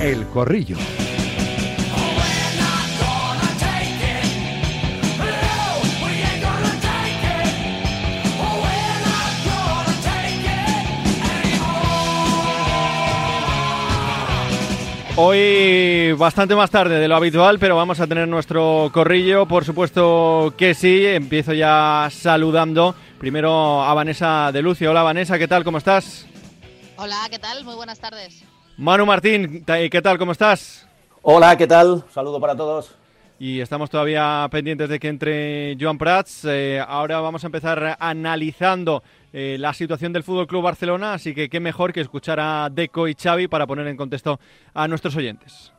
El Corrillo. Hoy bastante más tarde de lo habitual, pero vamos a tener nuestro corrillo, por supuesto que sí. Empiezo ya saludando primero a Vanessa de Lucio. Hola Vanessa, ¿qué tal? ¿Cómo estás? Hola, ¿qué tal? Muy buenas tardes. Manu Martín, ¿qué tal? ¿Cómo estás? Hola, ¿qué tal? Saludo para todos. Y estamos todavía pendientes de que entre Joan Prats. Eh, ahora vamos a empezar analizando eh, la situación del Fútbol Club Barcelona, así que qué mejor que escuchar a Deco y Xavi para poner en contexto a nuestros oyentes.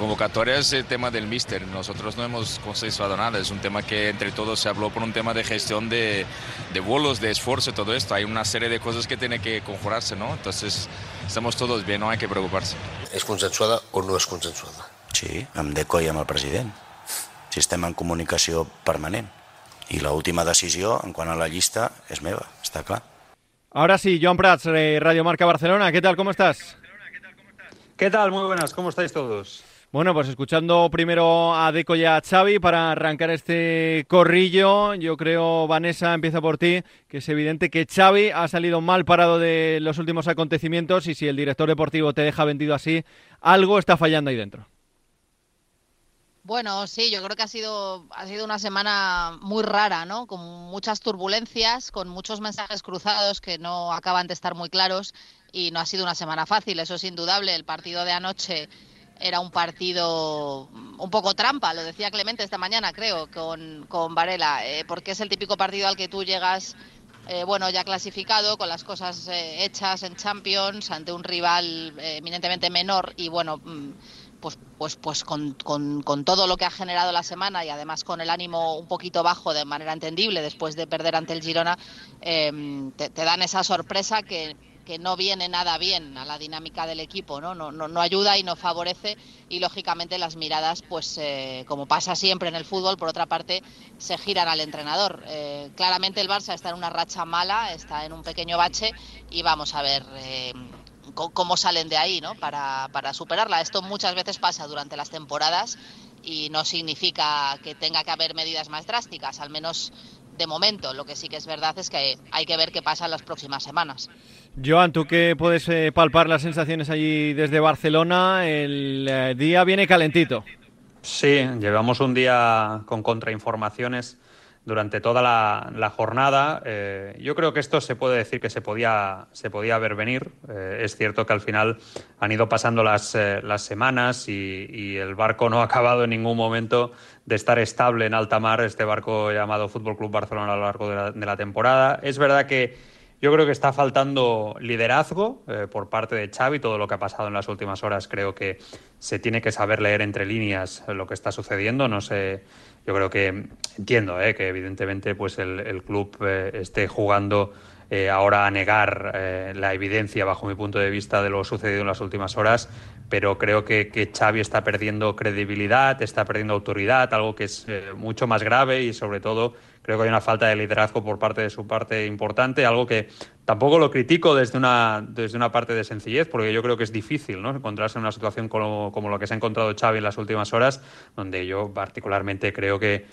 Las convocatorias es el tema del míster. Nosotros no hemos consensuado nada. Es un tema que entre todos se habló por un tema de gestión de, de vuelos, de esfuerzo, todo esto. Hay una serie de cosas que tiene que conjurarse, ¿no? Entonces, estamos todos bien, no hay que preocuparse. ¿Es consensuada o no es consensuada? Sí, amb Deco i amb el president. Sistema en comunicació permanent. Y la última decisión en cuanto a la lista es meva, está claro. Ahora sí, Joan Prats, eh, Radio Marca Barcelona. ¿Qué tal? ¿Cómo estás? ¿Qué tal? Muy buenas. ¿Cómo estáis todos? Bueno, pues escuchando primero a Deco y a Xavi para arrancar este corrillo, yo creo, Vanessa, empieza por ti, que es evidente que Xavi ha salido mal parado de los últimos acontecimientos y si el director deportivo te deja vendido así, algo está fallando ahí dentro. Bueno, sí, yo creo que ha sido, ha sido una semana muy rara, ¿no? Con muchas turbulencias, con muchos mensajes cruzados que no acaban de estar muy claros y no ha sido una semana fácil, eso es indudable. El partido de anoche era un partido un poco trampa, lo decía Clemente esta mañana, creo, con, con Varela, eh, porque es el típico partido al que tú llegas, eh, bueno, ya clasificado, con las cosas eh, hechas en Champions, ante un rival eminentemente menor y, bueno, mm, pues, pues, pues con, con, todo lo que ha generado la semana y además con el ánimo un poquito bajo de manera entendible después de perder ante el Girona, te dan esa sorpresa que que no viene nada bien a la dinámica del equipo, ¿no? No, no, ayuda y no favorece y lógicamente las miradas, pues eh, como pasa siempre en el fútbol, por otra parte, se giran al entrenador. Eh, claramente el Barça está en una racha mala, está en un pequeño bache y vamos a ver eh, cómo salen de ahí, ¿no? Para, para superarla. Esto muchas veces pasa durante las temporadas y no significa que tenga que haber medidas más drásticas, al menos de momento. Lo que sí que es verdad es que hay que ver qué pasa en las próximas semanas. Joan, tú que puedes eh, palpar las sensaciones allí desde Barcelona, el eh, día viene calentito. Sí, llevamos un día con contrainformaciones durante toda la, jornada. Eh, yo creo que esto se puede decir que se podía, se podía ver venir. es cierto que al final han ido pasando las, las semanas y, el barco no ha acabado en ningún momento de estar estable en alta mar, este barco llamado Fútbol Club Barcelona a lo largo de la, de la temporada. Es verdad que yo creo que está faltando liderazgo eh, por parte de Xavi. Todo lo que ha pasado en las últimas horas creo que se tiene que saber leer entre líneas lo que está sucediendo. No sé, yo creo que entiendo eh, que evidentemente pues el, club eh, esté jugando ahora a negar la evidencia, bajo mi punto de vista, de lo sucedido en las últimas horas, pero creo que, que Xavi está perdiendo credibilidad, está perdiendo autoridad, algo que es mucho más grave y sobre todo Creo que hay una falta de liderazgo por parte de su parte importante, algo que tampoco lo critico desde una, desde una parte de sencillez, porque yo creo que es difícil ¿no? encontrarse en una situación como, como lo que se ha encontrado Xavi en las últimas horas, donde yo particularmente creo que,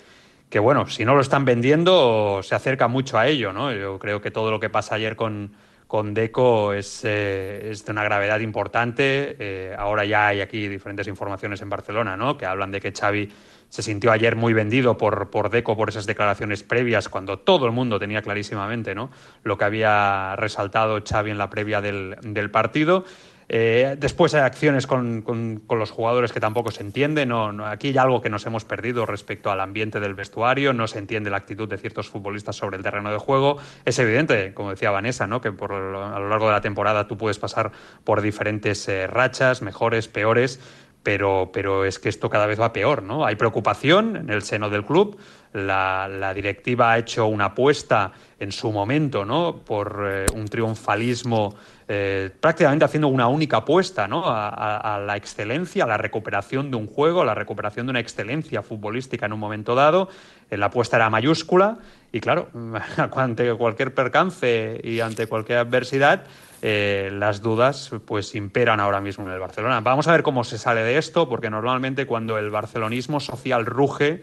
que bueno, si no lo están vendiendo, se acerca mucho a ello, ¿no? Yo creo que todo lo que pasa ayer con, con Deco es, eh, es de una gravedad importante. Eh, ahora ya hay aquí diferentes informaciones en Barcelona, ¿no? Que hablan de que Xavi se sintió ayer muy vendido por, por Deco por esas declaraciones previas, cuando todo el mundo tenía clarísimamente ¿no? lo que había resaltado Xavi en la previa del, del partido. Eh, después hay acciones con, con, los jugadores que tampoco se entienden. No, aquí hay algo que nos hemos perdido respecto al ambiente del vestuario. No se entiende la actitud de ciertos futbolistas sobre el terreno de juego. Es evidente, como decía Vanessa, ¿no? que por, a lo largo de la temporada tú puedes pasar por diferentes eh, rachas, mejores, peores pero, pero es que esto cada vez va peor, ¿no? Hay preocupación en el seno del club, la, directiva ha hecho una apuesta en su momento, ¿no? Por eh, un triunfalismo, eh, prácticamente haciendo una única apuesta, ¿no? A, la excelencia, a la recuperación de un juego, a la recuperación de una excelencia futbolística en un momento dado. Eh, la apuesta era mayúscula y claro, ante cualquier percance y ante cualquier adversidad, eh, las dudas pues imperan ahora mismo en el Barcelona. Vamos a ver cómo se sale de esto, porque normalmente cuando el barcelonismo social ruge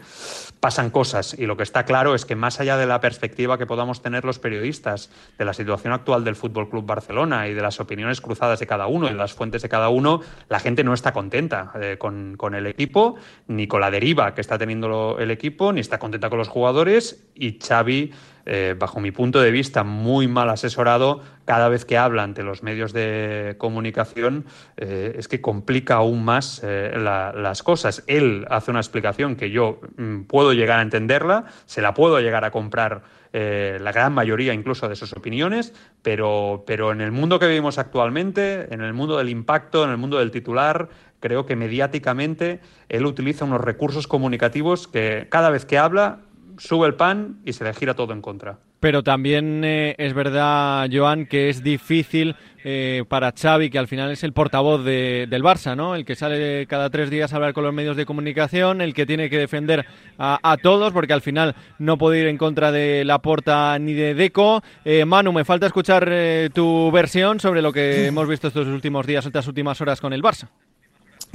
pasan cosas y lo que está claro es que más allá de la perspectiva que podamos tener los periodistas de la situación actual del Fútbol Club Barcelona y de las opiniones cruzadas de cada uno y las fuentes de cada uno, la gente no está contenta eh, con, con el equipo ni con la deriva que está teniendo el equipo, ni está contenta con los jugadores y Xavi eh, bajo mi punto de vista, muy mal asesorado, cada vez que habla ante los medios de comunicación, eh, es que complica aún más eh, las cosas. Él hace una explicación que yo mm, puedo llegar a entenderla, se la puedo llegar a comprar la gran mayoría incluso de sus opiniones, pero, pero en el mundo que vivimos actualmente, en el mundo del impacto, en el mundo del titular, creo que mediáticamente él utiliza unos recursos comunicativos que cada vez que habla sube el pan y se le gira todo en contra. Pero también eh, es verdad, Joan, que es difícil eh, para Xavi, que al final es el portavoz del Barça, ¿no? El que sale cada tres días a hablar con los medios de comunicación, el que tiene que defender a, todos, porque al final no puede ir en contra de Laporta ni de Deco. Eh, Manu, me falta escuchar tu versión sobre lo que hemos visto estos últimos días, estas últimas horas con el Barça.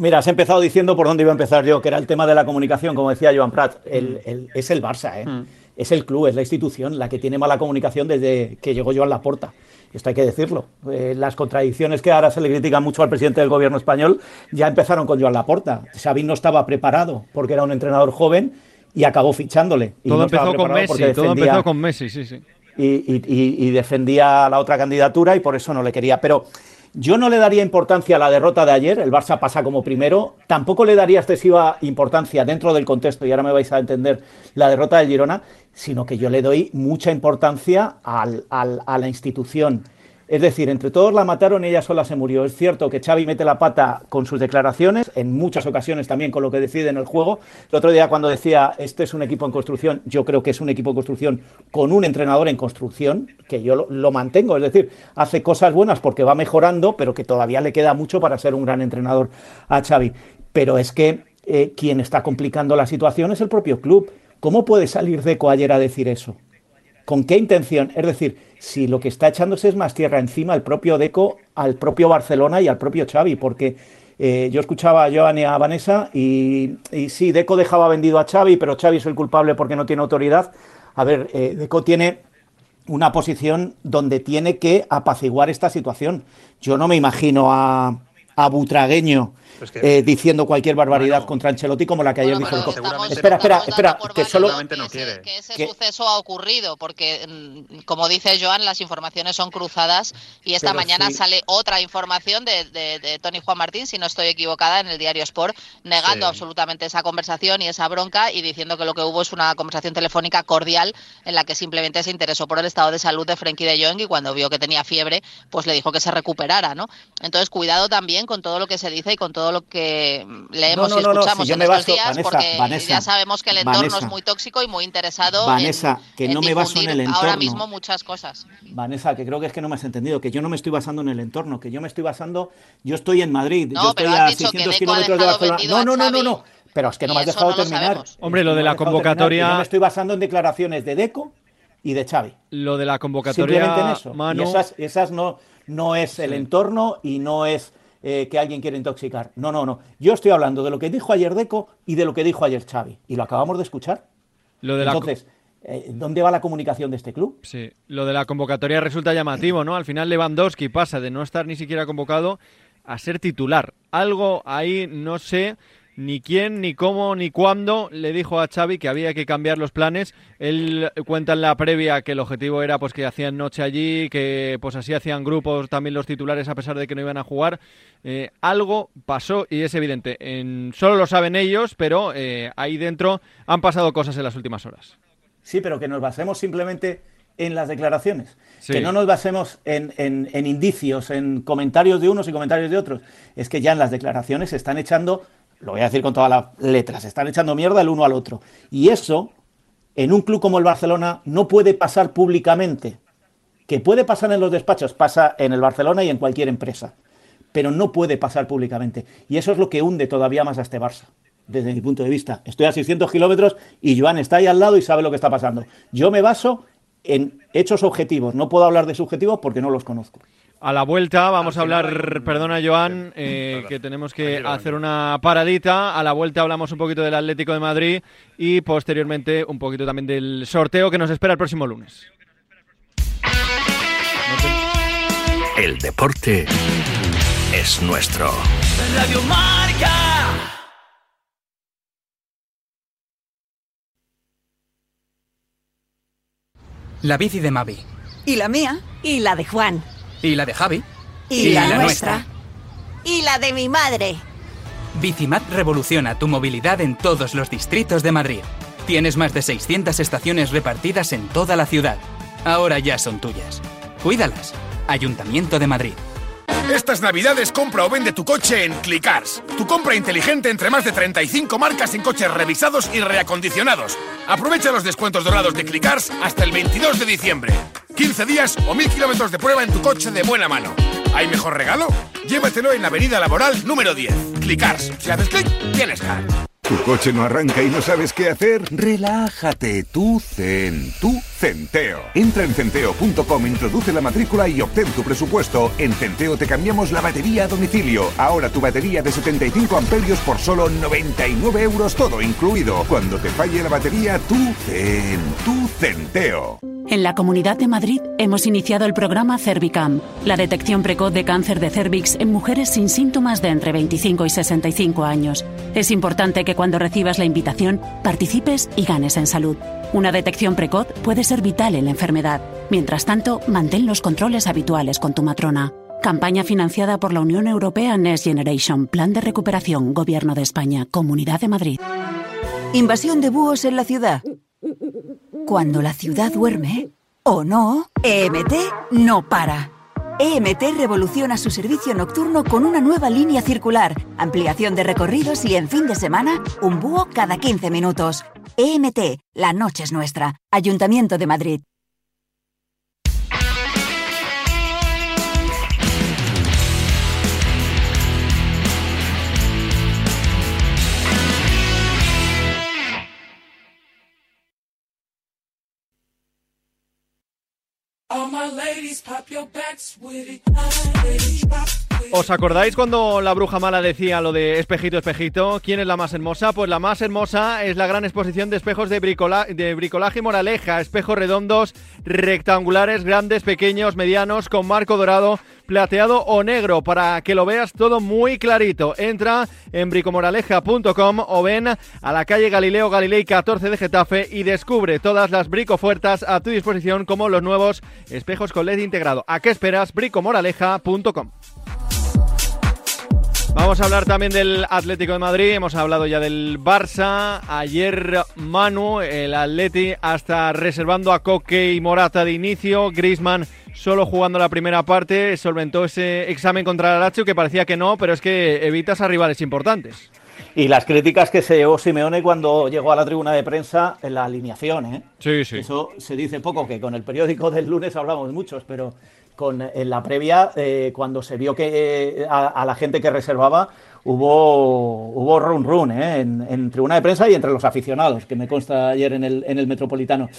Mira, has empezado diciendo por dónde iba a empezar yo, que era el tema de la comunicación, como decía Joan Prat. es el Barça, ¿eh? Mm. es el club, es la institución la que tiene mala comunicación desde que llegó Joan Laporta. Esto hay que decirlo. Eh, las contradicciones que ahora se le critican mucho al presidente del gobierno español ya empezaron con Joan Laporta. Xavi no estaba preparado porque era un entrenador joven y acabó fichándole. todo empezó con Messi, todo empezó con Messi, sí, sí. y defendía la otra candidatura y por eso no le quería. Pero yo no le daría importancia a la derrota de ayer, el Barça pasa como primero, tampoco le daría excesiva importancia dentro del contexto, y ahora me vais a entender, la derrota del Girona, sino que yo le doy mucha importancia al, a la institución, es decir, entre todos la mataron y ella sola se murió. Es cierto que Xavi mete la pata con sus declaraciones, en muchas ocasiones también con lo que decide en el juego. El otro día cuando decía, este es un equipo en construcción, yo creo que es un equipo en construcción con un entrenador en construcción, que yo lo, mantengo. Es decir, hace cosas buenas porque va mejorando, pero que todavía le queda mucho para ser un gran entrenador a Xavi. Pero es que eh, quien está complicando la situación es el propio club. ¿Cómo puede salir Deco ayer a decir eso? ¿Con qué intención? Es decir, si lo que está echándose es más tierra encima al propio Deco, al propio Barcelona y al propio Xavi, porque eh, yo escuchaba a Joan y a Vanessa y, sí, Deco dejaba vendido a Xavi, pero Xavi es el culpable porque no tiene autoridad. A ver, eh, Deco tiene una posición donde tiene que apaciguar esta situación. Yo no me imagino a, a Butragueño eh, diciendo cualquier barbaridad contra Ancelotti como la que ayer dijo. espera, espera, espera, que solo que, ese, suceso ha ocurrido porque mm, como dice Joan, las informaciones son cruzadas y esta mañana sale otra información de, Tony Juan Martín, si no estoy equivocada, en el diario Sport, negando absolutamente esa conversación y esa bronca y diciendo que lo que hubo es una conversación telefónica cordial en la que simplemente se interesó por el estado de salud de Frenkie de Jong y cuando vio que tenía fiebre, pues le dijo que se recuperara, ¿no? Entonces, cuidado también con todo lo que se dice y con todo lo que leemos y escuchamos en estos días, porque ya sabemos que el entorno es muy tóxico y muy interesado Vanessa, en, que no me baso en el entorno. ahora mismo muchas cosas. Vanessa, que creo que es que no me has entendido, que yo no me estoy basando en el entorno, que yo me estoy basando, yo estoy en Madrid, no, yo estoy a 600 kilómetros de Barcelona. No, no, no, no, no. Pero es que no me has dejado terminar. Hombre, lo de la convocatoria. Yo me estoy basando en declaraciones de Deco y de Xavi. Lo de la convocatoria. Simplemente en eso. Y esas, esas no, no es el entorno y no es eh, que alguien quiere intoxicar. No, no, no. Yo estoy hablando de lo que dijo ayer Deco y de lo que dijo ayer Xavi. Y lo acabamos de escuchar. Lo de Entonces, eh, ¿dónde va la comunicación de este club? Sí, lo de la convocatoria resulta llamativo, ¿no? Al final Lewandowski pasa de no estar ni siquiera convocado a ser titular. Algo ahí, no sé, ni quién, ni cómo, ni cuándo le dijo a Xavi que había que cambiar los planes. Él cuenta en la previa que el objetivo era pues que hacían noche allí, que pues así hacían grupos también los titulares a pesar de que no iban a jugar. Eh, algo pasó y es evidente. En, solo lo saben ellos, pero eh, ahí dentro han pasado cosas en las últimas horas. Sí, pero que nos basemos simplemente en las declaraciones. Que no nos basemos en, en, indicios, en comentarios de unos y comentarios de otros. Es que ya en las declaraciones se están echando lo voy a decir con todas las letras, están echando mierda el uno al otro. Y eso, en un club como el Barcelona, no puede pasar públicamente. Que puede pasar en los despachos, pasa en el Barcelona y en cualquier empresa. Pero no puede pasar públicamente. Y eso es lo que hunde todavía más a este Barça, desde mi punto de vista. Estoy a 600 kilómetros y Joan está ahí al lado y sabe lo que está pasando. Yo me baso en hechos objetivos. No puedo hablar de subjetivos porque no los conozco. A la vuelta vamos a hablar, perdona Joan, eh, que tenemos que hacer una paradita. A la vuelta hablamos un poquito del Atlético de Madrid y posteriormente un poquito también del sorteo que nos espera el próximo lunes. El deporte es nuestro. Radio Marca. La bici de Mavi. ¿Y la mía? ¿Y la de Juan? ¿Y la de Javi? ¿Y, la, nuestra? ¿Y la de mi madre? Bicimat revoluciona tu movilidad en todos los distritos de Madrid. Tienes más de 600 estaciones repartidas en toda la ciudad. Ahora ya son tuyas. Cuídalas. Ayuntamiento de Madrid. Estas navidades compra o vende tu coche en Clicars. Tu compra inteligente entre más de 35 marcas en coches revisados y reacondicionados. Aprovecha los descuentos dorados de Clicars hasta el 22 de diciembre. 15 días o 1000 kilómetros de prueba en tu coche de buena mano. ¿Hay mejor regalo? Llévatelo en la Avenida Laboral número 10. Clicars. Si haces clic, tienes car. ¿Tu coche no arranca y no sabes qué hacer? Relájate, tú Zen, tú Centeo. Entra en centeo.com, introduce la matrícula y obtén tu presupuesto. En Centeo te cambiamos la batería a domicilio. Ahora tu batería de 75 amperios por solo 99 euros todo incluido. Cuando te falle la batería, tú Zen, tú Centeo. En la Comunidad de Madrid hemos iniciado el programa Cervicam, la detección precoz de cáncer de cervix en mujeres sin síntomas de entre 25 y 65 años. Es importante que cuando recibas la invitación participes y ganes en salud. Una detección precoz puede ser vital en la enfermedad. Mientras tanto, mantén los controles habituales con tu matrona. Campaña financiada por la Unión Europea Next Generation, Plan de Recuperación, Gobierno de España, Comunidad de Madrid. Invasión de búhos en la ciudad. Cuando la ciudad duerme, o no, EMT no para. EMT revoluciona su servicio nocturno con una nueva línea circular, ampliación de recorridos y en fin de semana, un búho cada 15 minutos. EMT, la noche es nuestra. Ayuntamiento de Madrid. ¿Os acordáis cuando la bruja mala decía lo de espejito, espejito? ¿Quién es la más hermosa? Pues la más hermosa es la gran exposición de espejos de, de bricolaje y moraleja. Espejos redondos, rectangulares, grandes, pequeños, medianos, con marco dorado, plateado o negro, para que lo veas todo muy clarito. Entra en bricomoraleja.com o ven a la calle Galileo Galilei 14 de Getafe y descubre todas las bricofuertas a tu disposición como los nuevos espejos con LED integrado. ¿A qué esperas? bricomoraleja.com. Vamos a hablar también del Atlético de Madrid, hemos hablado ya del Barça. Ayer Manu, el Atleti, hasta reservando a Coque y Morata de inicio. Grisman solo jugando la primera parte, solventó ese examen contra el Lazio que parecía que no, pero es que evitas a rivales importantes. Y las críticas que se llevó Simeone cuando llegó a la tribuna de prensa en la alineación, ¿eh? Sí, sí. Eso se dice poco, que con el periódico del lunes hablamos muchos, pero con, en la previa, eh, cuando se vio que eh, a, la gente que reservaba, hubo, hubo run run ¿eh? en, tribuna de prensa y entre los aficionados, que me consta ayer en el, en el Metropolitano.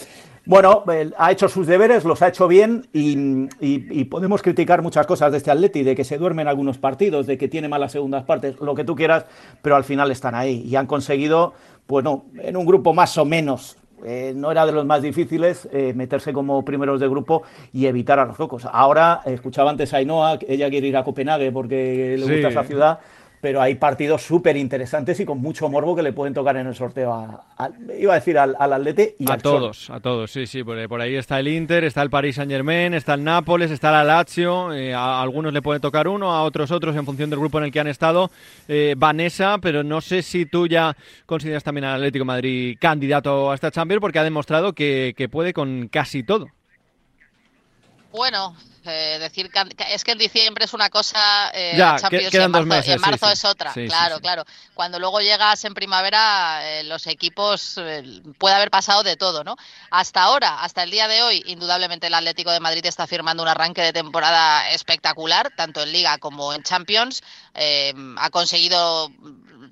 Bueno, ha hecho sus deberes, los ha hecho bien y, podemos criticar muchas cosas de este Atleti, de que se duermen algunos partidos, de que tiene malas segundas partes, lo que tú quieras, pero al final están ahí y han conseguido, bueno, en un grupo más o menos eh, no era de los más difíciles eh, meterse como primeros de grupo y evitar a los focos. Ahora, escuchaba antes a Ainhoa, ella quiere ir a Copenhague porque le gusta esa ciudad pero hay partidos súper interesantes y con mucho morbo que le pueden tocar en el sorteo. A, iba a decir al, al Atlete y a todos, a todos, sí, sí. Por, ahí está el Inter, está el Paris Saint Germain, está el Nápoles, está la Lazio. Eh, a, algunos le puede tocar uno, a otros otros en función del grupo en el que han estado. Eh, Vanessa, pero no sé si tú ya consideras también al Atlético Madrid candidato a esta Champions porque ha demostrado que, que puede con casi todo. Bueno, eh, decir que es que en diciembre es una cosa, eh, ya, Champions en marzo, meses, en marzo es otra. claro, claro. Cuando luego llegas en primavera, eh, los equipos puede haber pasado de todo, ¿no? Hasta ahora, hasta el día de hoy, indudablemente el Atlético de Madrid está firmando un arranque de temporada espectacular, tanto en Liga como en Champions. ha conseguido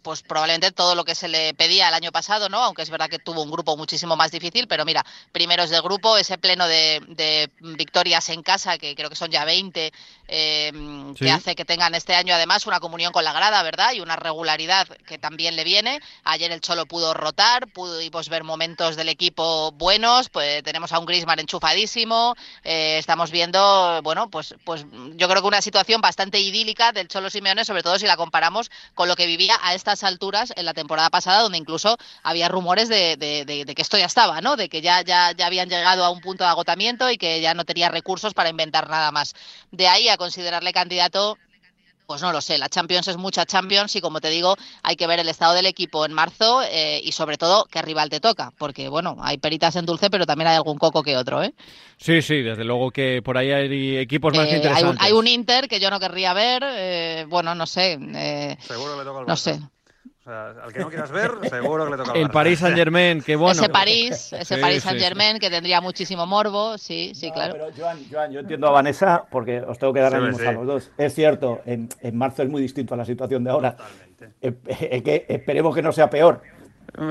pues probablemente todo lo que se le pedía el año pasado, ¿no? Aunque es verdad que tuvo un grupo muchísimo más difícil, pero mira, primeros del grupo, ese pleno de, de victorias en casa, que creo que son ya 20, eh, Sí. que hace que tengan este año además una comunión con la grada, ¿verdad? Y una regularidad que también le viene. Ayer el Cholo pudo rotar, pudimos ver momentos del equipo buenos, pues tenemos a un Griezmann enchufadísimo, eh, estamos viendo, bueno, pues, pues yo creo que una situación bastante idílica del Cholo Simeone, sobre todo si la comparamos con lo que vivía a estas alturas en la temporada pasada, donde incluso había rumores de, de- de- de que esto ya estaba, ¿no? De que ya, ya, ya habían llegado a un punto de agotamiento y que ya no tenía recursos para inventar nada más. De ahí a considerarle candidato pues no lo sé, la Champions es mucha Champions y como te digo, hay que ver el estado del equipo en marzo eh, y sobre todo qué rival te toca, porque bueno, hay peritas en dulce, pero también hay algún coco que otro, ¿eh? Sí, sí, desde luego que por ahí hay equipos más Eh, hay, interesantes. un, hay un Inter que yo no querría ver, eh, bueno, no sé, eh, Seguro le toca al no Barça. sé. O sea, al que no quieras ver, seguro que le toca El. Paris Saint Germain, que bueno. ese París, ese Sí, París Saint Germain que tendría muchísimo morbo, sí, sí, claro. Pero Joan, Joan, yo entiendo a Vanessa porque os tengo que dar Sí, ánimos sí. a los dos. Es cierto, en, en marzo es muy distinto a la situación de ahora. Eh, eh, que esperemos que no sea peor.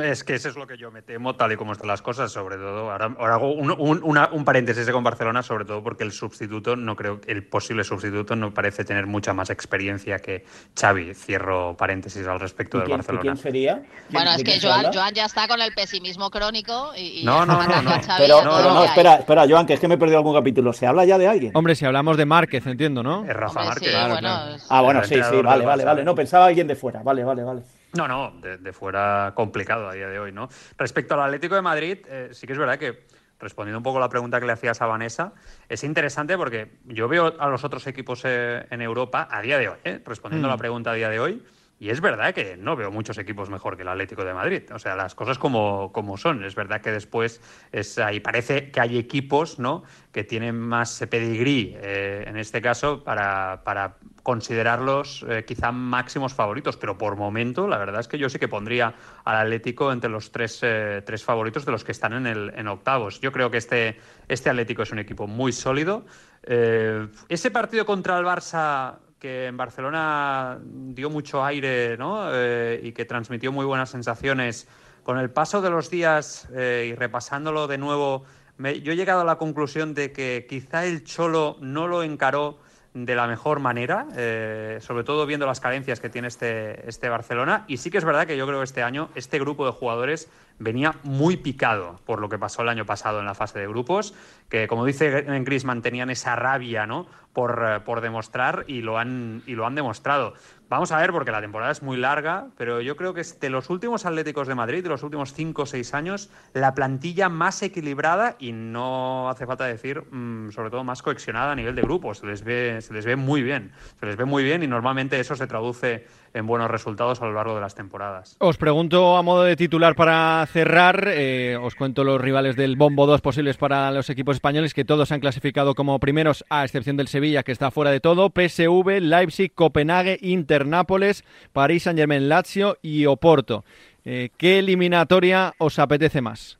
Es que eso es lo que yo me temo, tal y como están las cosas, sobre todo. Ahora, ahora hago un, un- una- un paréntesis con Barcelona, sobre todo porque el sustituto, no creo, el posible sustituto no parece tener mucha más experiencia que Xavi. Cierro paréntesis al respecto ¿Y del quién, Barcelona. quién sería? Bueno, ¿De es que Joan? Joan ya está con el pesimismo crónico y, y No, no, no, no. Pero, espera, espera, Joan, que es que me he perdido algún capítulo. ¿Se habla ya de alguien? Hombre, si hablamos de Márquez, entiendo, ¿no? Es Rafa Hombre, Márquez. sí, Claro, bueno, claro. es- Ah, bueno, sí, sí, vale, vale, vale. No, pensaba alguien de fuera. Vale, vale, vale. No, no, de, de fuera complicado a día de hoy, ¿no? Respecto al Atlético de Madrid, eh, sí que es verdad que, respondiendo un poco a la pregunta que le hacías a Vanessa, es interesante porque yo veo a los otros equipos eh, en Europa a día de hoy, ¿eh? respondiendo a la pregunta a día de hoy, y es verdad que no veo muchos equipos mejor que el Atlético de Madrid. O sea, las cosas como, como son. Es verdad que después es, ahí parece que hay equipos ¿no? que tienen más pedigrí, eh, en este caso, para, para considerarlos eh, quizá máximos favoritos. Pero por momento, la verdad es que yo sí que pondría al Atlético entre los tres, eh, tres favoritos de los que están en, el, en octavos. Yo creo que este, este Atlético es un equipo muy sólido. Ese partido contra el Barça que en Barcelona dio mucho aire ¿no? Eh, y que transmitió muy buenas sensaciones. Con el paso de los días eh, y repasándolo de nuevo, me- yo he llegado a la conclusión de que quizá el Cholo no lo encaró de la mejor manera, eh, sobre todo viendo las carencias que tiene este, este Barcelona. Y sí que es verdad que yo creo que este año este grupo de jugadores venía muy picado por lo que pasó el año pasado en la fase de grupos, que como dice Griezmann tenían esa rabia ¿no? por, eh, por demostrar y lo, han, y lo han demostrado. Vamos a ver, porque la temporada es muy larga, pero yo creo que es de los últimos Atléticos de Madrid, de los últimos 5 o 6 años, la plantilla más equilibrada y no hace falta decir, mm, sobre todo, más cohesionada a nivel de grupo. Se les, ve, se les ve muy bien, se les ve muy bien y normalmente eso se traduce en buenos resultados a lo largo de las temporadas. Os pregunto a modo de titular para cerrar, eh, os cuento los rivales del Bombo 2 posibles para los equipos españoles, que todos han clasificado como primeros, a excepción del Sevilla, que está fuera de todo, PSV, Leipzig, Copenhague, Inter, Nápoles, París, Saint Germain, Lazio y Oporto. Eh, ¿Qué eliminatoria os apetece más?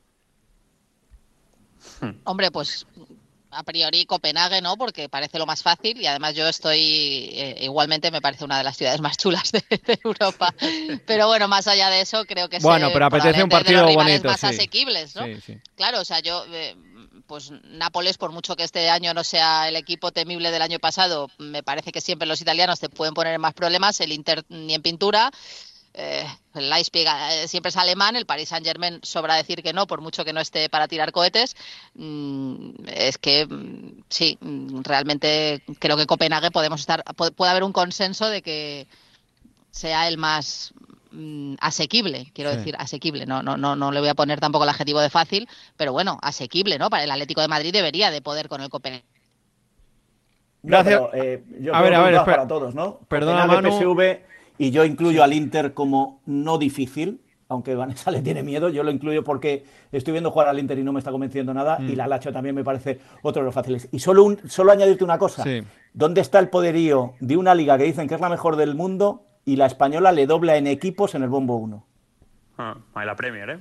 Hombre, pues a priori Copenhague, ¿no? Porque parece lo más fácil y además yo estoy, eh, igualmente me parece una de las ciudades más chulas de, de Europa. Pero bueno, más allá de eso, creo que es Bueno, pero apetece un probablemente de los partido bonito, más sí. asequibles, ¿no? Sí, sí. Claro, o sea, yo, eh, pues Nápoles, por mucho que este año no sea el equipo temible del año pasado, me parece que siempre los italianos te pueden poner más problemas, el Inter ni en pintura. Eh, el Leipzig eh, siempre es alemán, el Paris Saint Germain sobra decir que no, por mucho que no esté para tirar cohetes. Mm, es que mm, sí, mm, realmente creo que Copenhague podemos estar, pu- puede haber un consenso de que sea el más mm, asequible, quiero Sí. decir, asequible. No, no, no, no le voy a poner tampoco el adjetivo de fácil, pero bueno, asequible, ¿no? Para el Atlético de Madrid debería de poder con el Copenhague. No, Gracias. pero, eh, yo A ver, a ver, espera. para todos, ¿no? Perdona, Manu. PSV, y yo incluyo al Inter como no difícil, aunque Vanessa le tiene miedo, yo lo incluyo porque estoy viendo jugar al Inter y no me está convenciendo nada, Mm. y la Lacho también me parece otro de los fáciles. Y solo, un, solo añadirte una cosa, Sí. ¿dónde está el poderío de una liga que dicen que es la mejor del mundo y la española le dobla en equipos en el bombo 1? Ah, la Premier, ¿eh?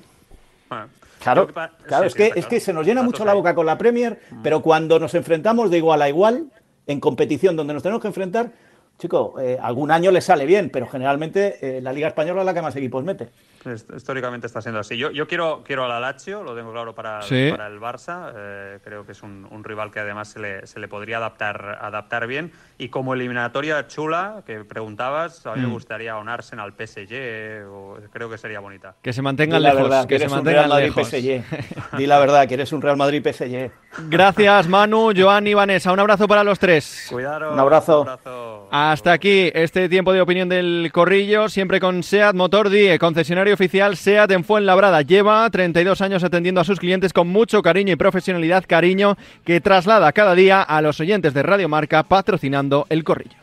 Ah. Claro, que claro, sí, es, que, es que se nos llena mucho la boca con la Premier, pero cuando nos enfrentamos de igual a igual, en competición donde nos tenemos que enfrentar, chico, eh, algún año le sale bien, pero generalmente eh, la Liga Española es la que más equipos mete. Históricamente está siendo así. Yo, yo quiero, quiero a la Lazio, lo tengo claro para, Sí. para el Barça. Eh, creo que es un, un rival que además se le, se le podría adaptar, adaptar bien. Y como eliminatoria chula, que preguntabas, a mí me Mm. gustaría un Arsenal PSG, o, creo que sería bonita. Que se mantengan Di la lejos. verdad, que se eres un mantengan Real Madrid lejos. PSG. Di la verdad, que eres un Real Madrid PSG. Gracias, Manu, Joan y Vanessa. Un abrazo para los tres. Cuidado. Un abrazo. Hasta aquí este tiempo de opinión del Corrillo, siempre con SEAT Motor Die, concesionario oficial SEAT en Fuenlabrada. Lleva 32 años atendiendo a sus clientes con mucho cariño y profesionalidad, cariño que traslada cada día a los oyentes de Radio Marca patrocinando el Corrillo.